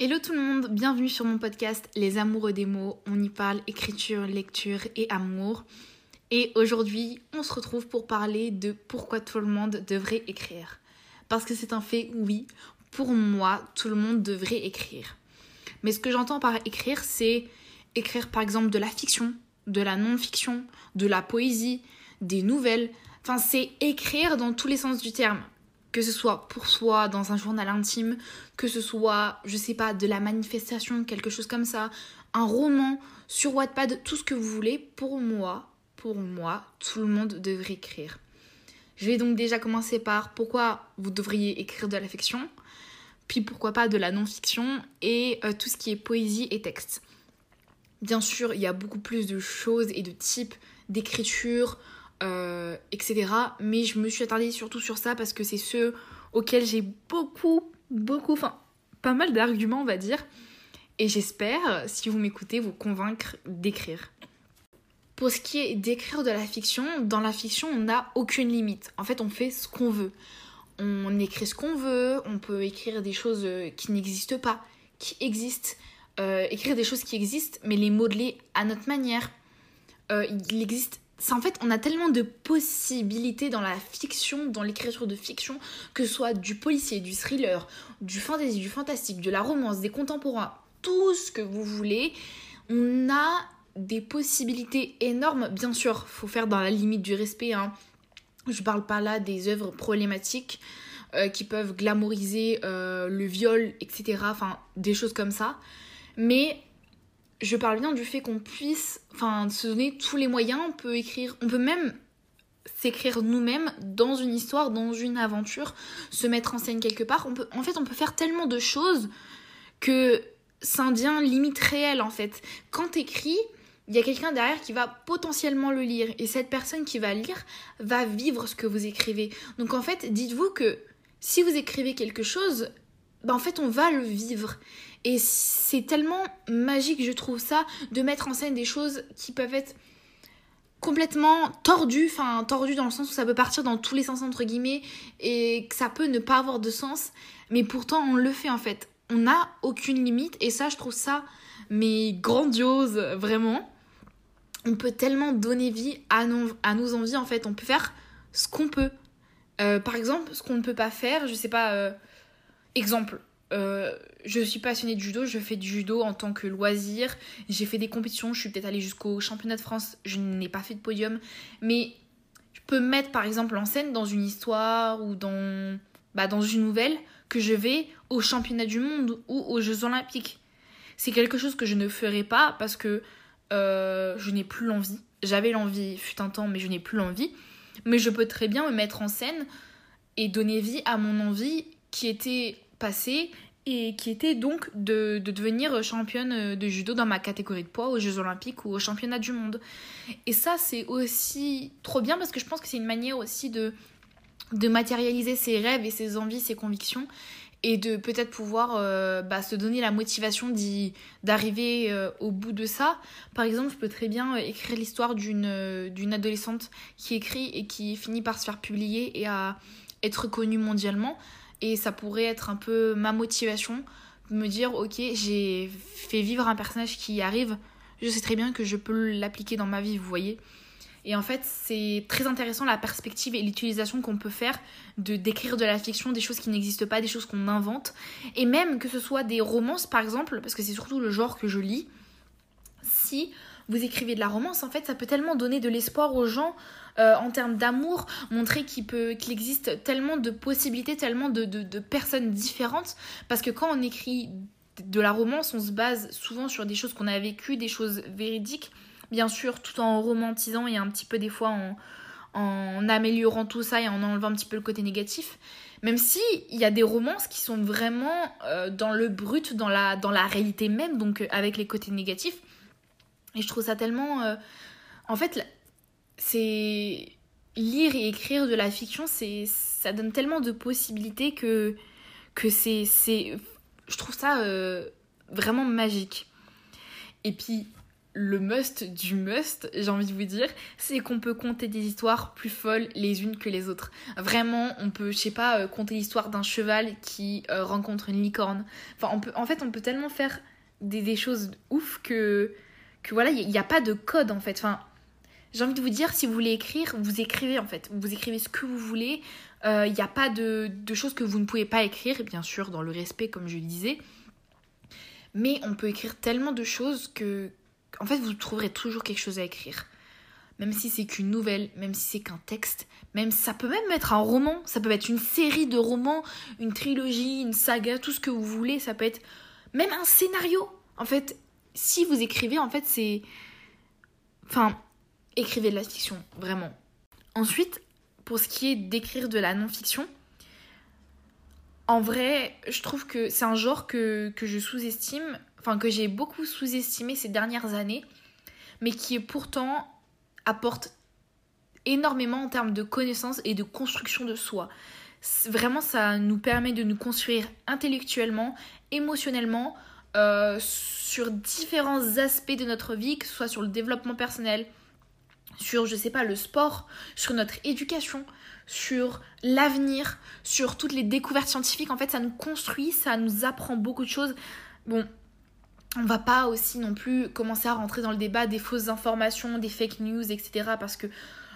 Hello tout le monde, bienvenue sur mon podcast Les Amoureux des mots. On y parle écriture, lecture et amour. Et aujourd'hui, on se retrouve pour parler de pourquoi tout le monde devrait écrire. Parce que c'est un fait, oui, pour moi, tout le monde devrait écrire. Mais ce que j'entends par écrire, c'est écrire par exemple de la fiction, de la non-fiction, de la poésie, des nouvelles. Enfin, c'est écrire dans tous les sens du terme que ce soit pour soi dans un journal intime, que ce soit, je sais pas, de la manifestation, quelque chose comme ça, un roman sur Wattpad, tout ce que vous voulez, pour moi, pour moi, tout le monde devrait écrire. Je vais donc déjà commencer par pourquoi vous devriez écrire de la fiction, puis pourquoi pas de la non-fiction et euh, tout ce qui est poésie et texte. Bien sûr, il y a beaucoup plus de choses et de types d'écriture, euh, etc. Mais je me suis attardée surtout sur ça parce que c'est ceux auxquels j'ai beaucoup, beaucoup, enfin, pas mal d'arguments, on va dire. Et j'espère, si vous m'écoutez, vous convaincre d'écrire. Pour ce qui est d'écrire de la fiction, dans la fiction, on n'a aucune limite. En fait, on fait ce qu'on veut. On écrit ce qu'on veut, on peut écrire des choses qui n'existent pas, qui existent, euh, écrire des choses qui existent, mais les modeler à notre manière. Euh, il existe en fait, on a tellement de possibilités dans la fiction, dans l'écriture de fiction, que ce soit du policier, du thriller, du fantasy, du fantastique, de la romance, des contemporains, tout ce que vous voulez. On a des possibilités énormes. Bien sûr, faut faire dans la limite du respect. Hein. Je parle pas là des œuvres problématiques euh, qui peuvent glamouriser euh, le viol, etc. Enfin, des choses comme ça. Mais je parle bien du fait qu'on puisse enfin, se donner tous les moyens. On peut écrire, on peut même s'écrire nous-mêmes dans une histoire, dans une aventure, se mettre en scène quelque part. On peut, en fait, on peut faire tellement de choses que ça devient limite réel en fait. Quand t'écris, il y a quelqu'un derrière qui va potentiellement le lire et cette personne qui va lire va vivre ce que vous écrivez. Donc en fait, dites-vous que si vous écrivez quelque chose, bah en fait on va le vivre. Et c'est tellement magique, je trouve ça, de mettre en scène des choses qui peuvent être complètement tordues, enfin tordues dans le sens où ça peut partir dans tous les sens entre guillemets et que ça peut ne pas avoir de sens, mais pourtant on le fait en fait. On n'a aucune limite et ça je trouve ça mais grandiose vraiment. On peut tellement donner vie à nos, envies en fait, on peut faire ce qu'on peut. Euh, par exemple, ce qu'on ne peut pas faire, je sais pas, euh, exemple, euh, je suis passionnée de judo, je fais du judo en tant que loisir. J'ai fait des compétitions, je suis peut-être allée jusqu'au championnat de France, je n'ai pas fait de podium. Mais je peux me mettre par exemple en scène dans une histoire ou dans, bah, dans une nouvelle que je vais au championnat du monde ou aux Jeux Olympiques. C'est quelque chose que je ne ferai pas parce que euh, je n'ai plus l'envie. J'avais l'envie, fut un temps, mais je n'ai plus l'envie. Mais je peux très bien me mettre en scène et donner vie à mon envie qui était et qui était donc de, devenir championne de judo dans ma catégorie de poids aux Jeux Olympiques ou au championnat du monde. Et ça, c'est aussi trop bien parce que je pense que c'est une manière aussi de, de matérialiser ses rêves et ses envies, ses convictions et de peut-être pouvoir euh, bah, se donner la motivation d'arriver euh, au bout de ça. Par exemple, je peux très bien écrire l'histoire d'une d'une adolescente qui écrit et qui finit par se faire publier et à être connue mondialement et ça pourrait être un peu ma motivation me dire ok j'ai fait vivre un personnage qui arrive. Je sais très bien que je peux l'appliquer dans ma vie vous voyez. Et en fait c'est très intéressant la perspective et l'utilisation qu'on peut faire de d'écrire de la fiction des choses qui n'existent pas des choses qu'on invente. Et même que ce soit des romances par exemple parce que c'est surtout le genre que je lis si vous écrivez de la romance, en fait, ça peut tellement donner de l'espoir aux gens euh, en termes d'amour, montrer qu'il peut qu'il existe tellement de possibilités, tellement de, de, personnes différentes. Parce que quand on écrit de la romance, on se base souvent sur des choses qu'on a vécues, des choses véridiques, bien sûr, tout en romantisant et un petit peu des fois en, en améliorant tout ça et en enlevant un petit peu le côté négatif. Même si il y a des romances qui sont vraiment euh, dans le brut, dans la, dans la réalité même, donc euh, avec les côtés négatifs. Et je trouve ça tellement. En fait, c'est. Lire et écrire de la fiction, c'est ça donne tellement de possibilités que, que c'est. Je trouve ça euh, vraiment magique. Et puis, le must du must, j'ai envie de vous dire, c'est qu'on peut conter des histoires plus folles les unes que les autres. Vraiment, on peut, je sais pas, euh, conter l'histoire d'un cheval qui euh, rencontre une licorne. Enfin, on peut, en fait, on peut tellement faire des, choses ouf que, que voilà, il n'y a, pas de code en fait. Enfin, j'ai envie de vous dire, si vous voulez écrire, vous écrivez en fait. Vous écrivez ce que vous voulez. Il euh, n'y a pas de, choses que vous ne pouvez pas écrire, bien sûr, dans le respect, comme je le disais. Mais on peut écrire tellement de choses que, en fait, vous trouverez toujours quelque chose à écrire. Même si c'est qu'une nouvelle, même si c'est qu'un texte, même ça peut même être un roman, ça peut être une série de romans, une trilogie, une saga, tout ce que vous voulez, ça peut être même un scénario. En fait, si vous écrivez, en fait, c'est enfin, écrivez de la fiction, vraiment. Ensuite, pour ce qui est d'écrire de la non-fiction, en vrai, je trouve que c'est un genre que, que je sous-estime enfin que j'ai beaucoup sous-estimé ces dernières années, mais qui pourtant apporte énormément en termes de connaissances et de construction de soi. Vraiment, ça nous permet de nous construire intellectuellement, émotionnellement, euh, sur différents aspects de notre vie, que ce soit sur le développement personnel, sur, je sais pas, le sport, sur notre éducation, sur l'avenir, sur toutes les découvertes scientifiques. En fait, ça nous construit, ça nous apprend beaucoup de choses. Bon, on va pas aussi non plus commencer à rentrer dans le débat des fausses informations, des fake news, etc. Parce que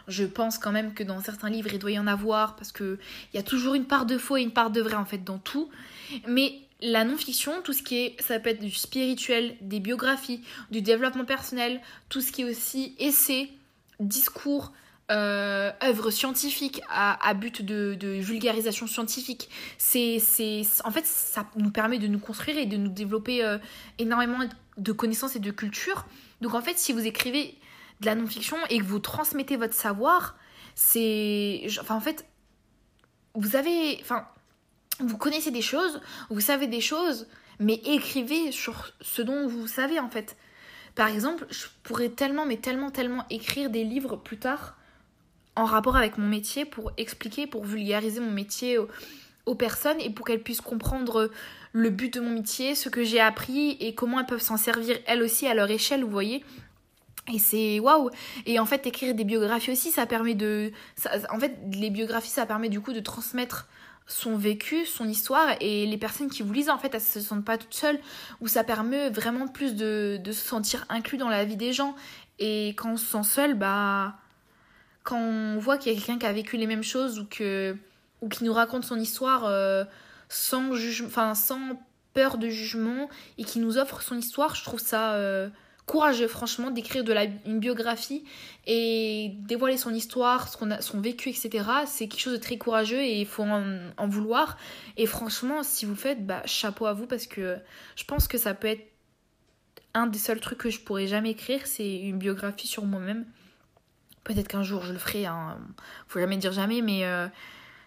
je pense quand même que dans certains livres, il doit y en avoir, parce qu'il y a toujours une part de faux et une part de vrai, en fait, dans tout. Mais la non-fiction, tout ce qui est, ça peut être du spirituel, des biographies, du développement personnel, tout ce qui est aussi essais, discours, euh, œuvre scientifique à, but de, vulgarisation scientifique. C'est, en fait, ça nous permet de nous construire et de nous développer euh, énormément de connaissances et de culture. Donc en fait, si vous écrivez de la non-fiction et que vous transmettez votre savoir, c'est, enfin en fait, vous avez, enfin, vous connaissez des choses, vous savez des choses, mais écrivez sur ce dont vous savez en fait. Par exemple, je pourrais tellement, mais tellement, tellement écrire des livres plus tard en rapport avec mon métier pour expliquer, pour vulgariser mon métier aux, personnes et pour qu'elles puissent comprendre le but de mon métier, ce que j'ai appris et comment elles peuvent s'en servir elles aussi à leur échelle, vous voyez. Et c'est waouh! Et en fait, écrire des biographies aussi, ça permet de. en fait, les biographies, ça permet du coup de transmettre son vécu, son histoire, et les personnes qui vous lisent, en fait, elles se sentent pas toutes seules, ou ça permet vraiment plus de, de se sentir inclus dans la vie des gens. Et quand on se sent seul, bah quand on voit qu'il y a quelqu'un qui a vécu les mêmes choses ou, que, ou qui nous raconte son histoire euh, sans, enfin, sans peur de jugement et qui nous offre son histoire, je trouve ça euh, courageux, franchement, d'écrire une biographie et dévoiler son histoire, son vécu, etc. C'est quelque chose de très courageux et il faut en, vouloir. Et franchement, si vous faites, bah, chapeau à vous parce que je pense que ça peut être un des seuls trucs que je pourrais jamais écrire, c'est une biographie sur moi-même. Peut-être qu'un jour je le ferai, hein. faut jamais dire jamais, mais euh,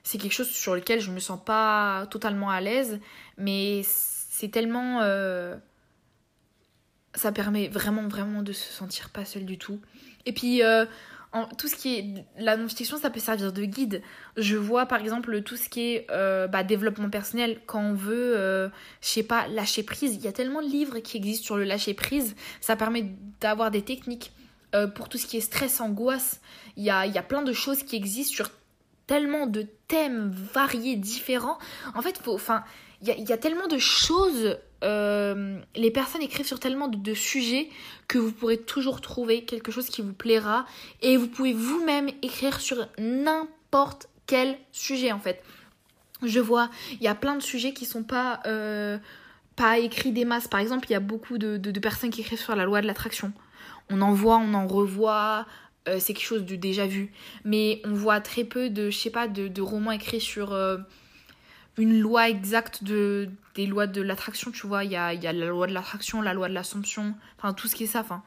c'est quelque chose sur lequel je me sens pas totalement à l'aise, mais c'est tellement. Euh, ça permet vraiment, vraiment de se sentir pas seul du tout. Et puis, euh, en, tout ce qui est la non-fiction, ça peut servir de guide. Je vois par exemple tout ce qui est bah, développement personnel, quand on veut, je sais pas, lâcher prise. Il y a tellement de livres qui existent sur le lâcher prise, ça permet d'avoir des techniques euh, pour tout ce qui est stress, angoisse. Il y a, y a plein de choses qui existent sur tellement de thèmes variés, différents. En fait, il y y a, tellement de choses. Euh, les personnes écrivent sur tellement de, sujets que vous pourrez toujours trouver quelque chose qui vous plaira et vous pouvez vous-même écrire sur n'importe quel sujet en fait. Je vois, il y a plein de sujets qui sont pas euh, pas écrits des masses. Par exemple, il y a beaucoup de, personnes qui écrivent sur la loi de l'attraction on en voit, on en revoit, euh, c'est quelque chose de déjà vu. Mais on voit très peu de, je sais pas, de, romans écrits sur une loi exacte de, des lois de l'attraction, tu vois. Il y a, y a, la loi de l'attraction, la loi de l'assomption, enfin tout ce qui est ça. Enfin,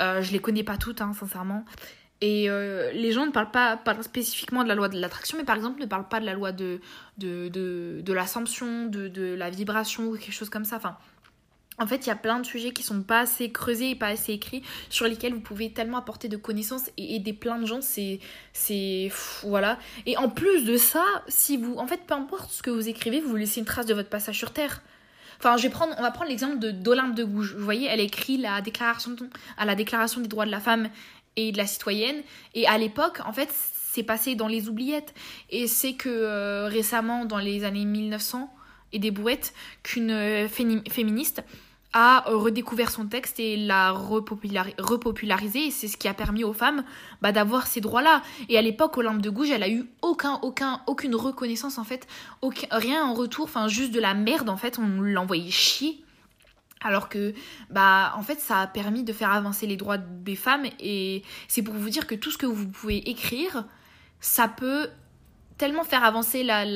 euh, je les connais pas toutes, hein, sincèrement. Et les gens ne parlent pas, spécifiquement de la loi de l'attraction, mais par exemple ne parlent pas de la loi de, de, de, de l'assomption, de, de la vibration ou quelque chose comme ça. Enfin, en fait, il y a plein de sujets qui sont pas assez creusés et pas assez écrits, sur lesquels vous pouvez tellement apporter de connaissances et aider plein de gens. C'est. C'est. Voilà. Et en plus de ça, si vous. En fait, peu importe ce que vous écrivez, vous laissez une trace de votre passage sur Terre. Enfin, je vais prendre, on va prendre l'exemple de d'Olympe de Gouges. Vous voyez, elle écrit la déclaration, à la déclaration des droits de la femme et de la citoyenne. Et à l'époque, en fait, c'est passé dans les oubliettes. Et c'est que euh, récemment, dans les années 1900 et des bouettes, qu'une euh, féministe a redécouvert son texte et l'a repopularisé et c'est ce qui a permis aux femmes bah, d'avoir ces droits-là. Et à l'époque, Olympe de Gouges, elle a eu aucun, aucun, aucune reconnaissance en fait, rien en retour, enfin juste de la merde en fait, on l'envoyait chier. Alors que, bah, en fait, ça a permis de faire avancer les droits des femmes et c'est pour vous dire que tout ce que vous pouvez écrire, ça peut tellement faire avancer la,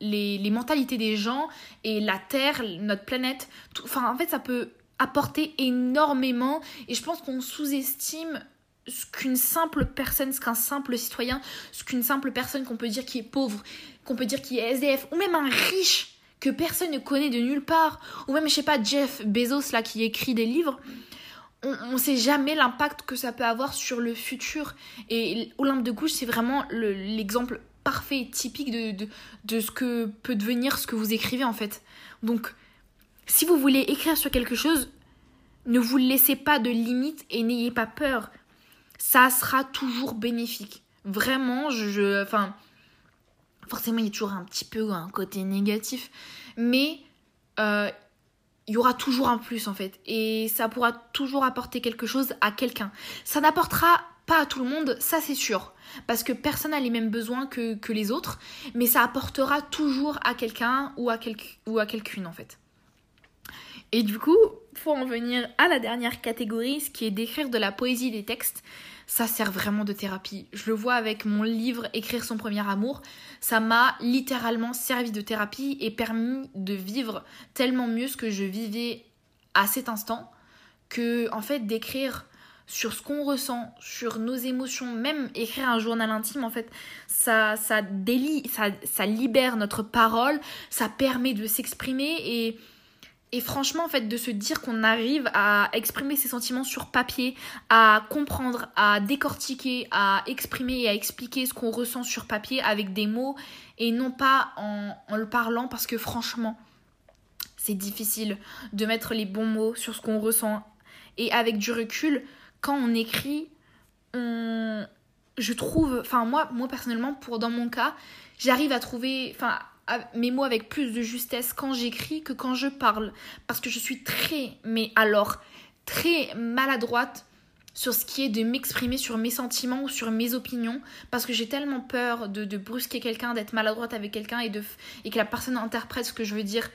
les, mentalités des gens et la Terre, notre planète. enfin, en fait, ça peut apporter énormément et je pense qu'on sous-estime ce qu'une simple personne, ce qu'un simple citoyen, ce qu'une simple personne qu'on peut dire qui est pauvre, qu'on peut dire qui est SDF, ou même un riche que personne ne connaît de nulle part, ou même, je sais pas, Jeff Bezos là qui écrit des livres, on ne sait jamais l'impact que ça peut avoir sur le futur. Et Olympe de Gouges, c'est vraiment l'exemple parfait et typique de, de, ce que peut devenir ce que vous écrivez en fait. Donc, si vous voulez écrire sur quelque chose, ne vous laissez pas de limites et n'ayez pas peur. Ça sera toujours bénéfique. Vraiment, je. Enfin. Forcément, il y a toujours un petit peu un côté négatif. Mais euh, il y aura toujours un plus en fait. Et ça pourra toujours apporter quelque chose à quelqu'un. Ça n'apportera pas à tout le monde, ça c'est sûr. Parce que personne n'a les mêmes besoins que, les autres. Mais ça apportera toujours à quelqu'un ou à, ou à quelqu'une en fait. Et du coup, pour en venir à la dernière catégorie, ce qui est d'écrire de la poésie des textes, ça sert vraiment de thérapie. Je le vois avec mon livre Écrire son premier amour. Ça m'a littéralement servi de thérapie et permis de vivre tellement mieux ce que je vivais à cet instant que, en fait, d'écrire sur ce qu'on ressent, sur nos émotions, même écrire un journal intime, en fait, ça, ça délie, ça, ça libère notre parole, ça permet de s'exprimer et, et franchement, en fait, de se dire qu'on arrive à exprimer ses sentiments sur papier, à comprendre, à décortiquer, à exprimer et à expliquer ce qu'on ressent sur papier avec des mots et non pas en, en le parlant parce que franchement, c'est difficile de mettre les bons mots sur ce qu'on ressent. Et avec du recul, quand on écrit, on... je trouve, enfin moi, moi personnellement, pour dans mon cas, j'arrive à trouver, enfin mes mots avec plus de justesse quand j'écris que quand je parle, parce que je suis très, mais alors très maladroite sur ce qui est de m'exprimer sur mes sentiments ou sur mes opinions. Parce que j'ai tellement peur de, brusquer quelqu'un, d'être maladroite avec quelqu'un et, de, et que la personne interprète ce que je veux dire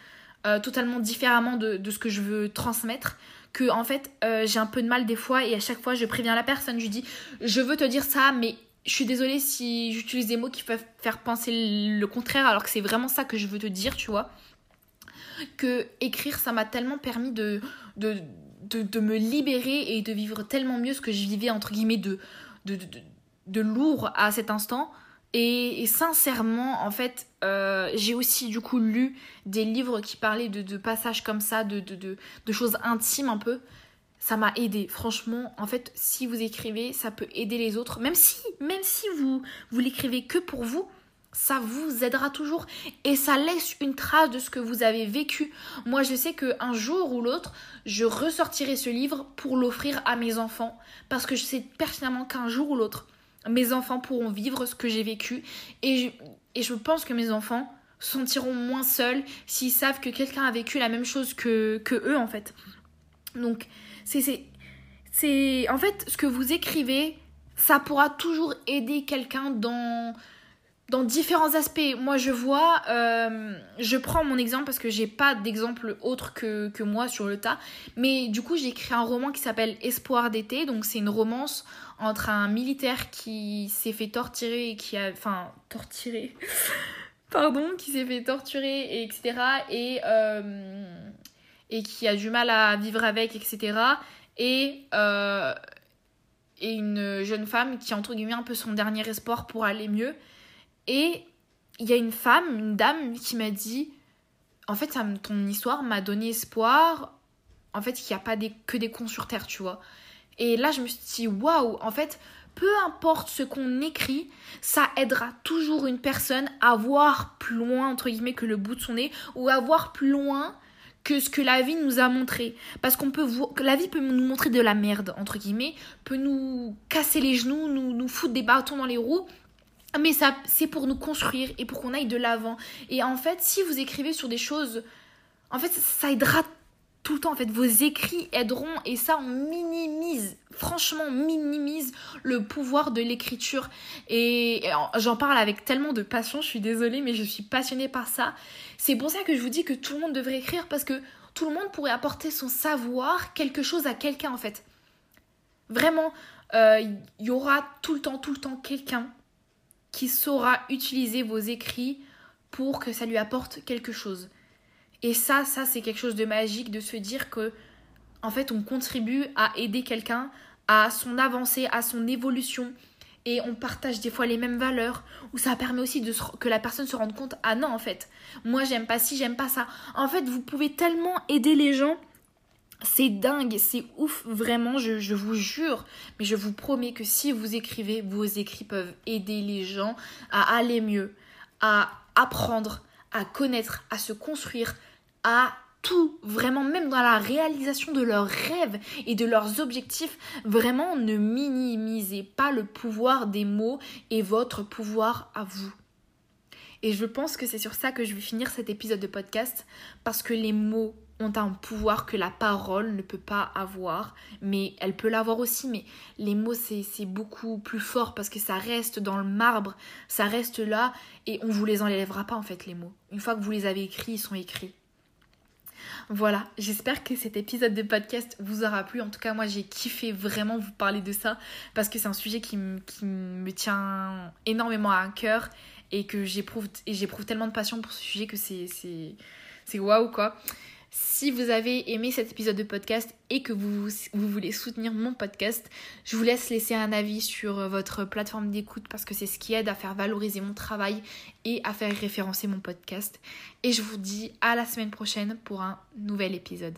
euh, totalement différemment de, de, ce que je veux transmettre que en fait euh, j'ai un peu de mal des fois et à chaque fois je préviens la personne, je dis je veux te dire ça mais je suis désolée si j'utilise des mots qui peuvent faire penser le contraire alors que c'est vraiment ça que je veux te dire, tu vois. Que écrire ça m'a tellement permis de, de, de, me libérer et de vivre tellement mieux ce que je vivais entre guillemets de, de, de lourd à cet instant et, sincèrement, en fait, euh, j'ai aussi du coup lu des livres qui parlaient de, passages comme ça, de, de, choses intimes un peu. Ça m'a aidé. Franchement, en fait, si vous écrivez, ça peut aider les autres. Même si, même si vous, vous l'écrivez que pour vous, ça vous aidera toujours et ça laisse une trace de ce que vous avez vécu. Moi, je sais qu'un jour ou l'autre, je ressortirai ce livre pour l'offrir à mes enfants parce que je sais pertinemment qu'un jour ou l'autre, mes enfants pourront vivre ce que j'ai vécu et je, pense que mes enfants sentiront moins seuls s'ils savent que quelqu'un a vécu la même chose que, que eux en fait. Donc c'est c'est en fait ce que vous écrivez, ça pourra toujours aider quelqu'un dans dans différents aspects. Moi, je vois, euh, je prends mon exemple parce que j'ai pas d'exemple autre que, que, moi sur le tas. Mais du coup, j'ai écrit un roman qui s'appelle Espoir d'été. Donc, c'est une romance entre un militaire qui s'est fait torturer et qui a. Enfin, torturer. Pardon, qui s'est fait torturer, et etc. Et, euh, et qui a du mal à vivre avec, etc. Et. Euh, et une jeune femme qui, entre guillemets, un peu son dernier espoir pour aller mieux. Et il y a une femme, une dame qui m'a dit En fait, ton histoire m'a donné espoir. En fait, qu'il n'y a pas que des cons sur terre, tu vois. Et là, je me suis dit Waouh En fait, peu importe ce qu'on écrit, ça aidera toujours une personne à voir plus loin, entre guillemets, que le bout de son nez, ou à voir plus loin que ce que la vie nous a montré. Parce qu'on peut voir, que la vie peut nous montrer de la merde, entre guillemets, peut nous casser les genoux, nous, nous foutre des bâtons dans les roues. Mais ça, c'est pour nous construire et pour qu'on aille de l'avant. Et en fait, si vous écrivez sur des choses, en fait, ça aidera tout le temps. En fait vos écrits aideront et ça minimise franchement minimise le pouvoir de l'écriture. Et j'en parle avec tellement de passion je suis désolée mais je suis passionnée par ça. C'est pour ça que je vous dis que tout le monde devrait écrire parce que tout le monde pourrait apporter son savoir quelque chose à quelqu'un en fait. Vraiment euh, il y aura tout le temps tout le temps quelqu'un qui saura utiliser vos écrits pour que ça lui apporte quelque chose. Et ça, ça c'est quelque chose de magique de se dire que en fait on contribue à aider quelqu'un à son avancée, à son évolution. Et on partage des fois les mêmes valeurs. Ou ça permet aussi de que la personne se rende compte ah non en fait moi j'aime pas ci j'aime pas ça en fait vous pouvez tellement aider les gens c'est dingue, c'est ouf, vraiment, je, vous jure, mais je vous promets que si vous écrivez, vos écrits peuvent aider les gens à aller mieux, à apprendre, à connaître, à se construire, à tout, vraiment même dans la réalisation de leurs rêves et de leurs objectifs, vraiment ne minimisez pas le pouvoir des mots et votre pouvoir à vous. Et je pense que c'est sur ça que je vais finir cet épisode de podcast parce que les mots ont un pouvoir que la parole ne peut pas avoir, mais elle peut l'avoir aussi, mais les mots c'est beaucoup plus fort parce que ça reste dans le marbre, ça reste là et on vous les enlèvera pas en fait les mots. Une fois que vous les avez écrits, ils sont écrits. Voilà, j'espère que cet épisode de podcast vous aura plu. En tout cas, moi j'ai kiffé vraiment vous parler de ça parce que c'est un sujet qui, me tient énormément à cœur et que j'éprouve tellement de passion pour ce sujet que c'est waouh quoi. Si vous avez aimé cet épisode de podcast et que vous, voulez soutenir mon podcast, je vous laisse laisser un avis sur votre plateforme d'écoute parce que c'est ce qui aide à faire valoriser mon travail et à faire référencer mon podcast. Et je vous dis à la semaine prochaine pour un nouvel épisode.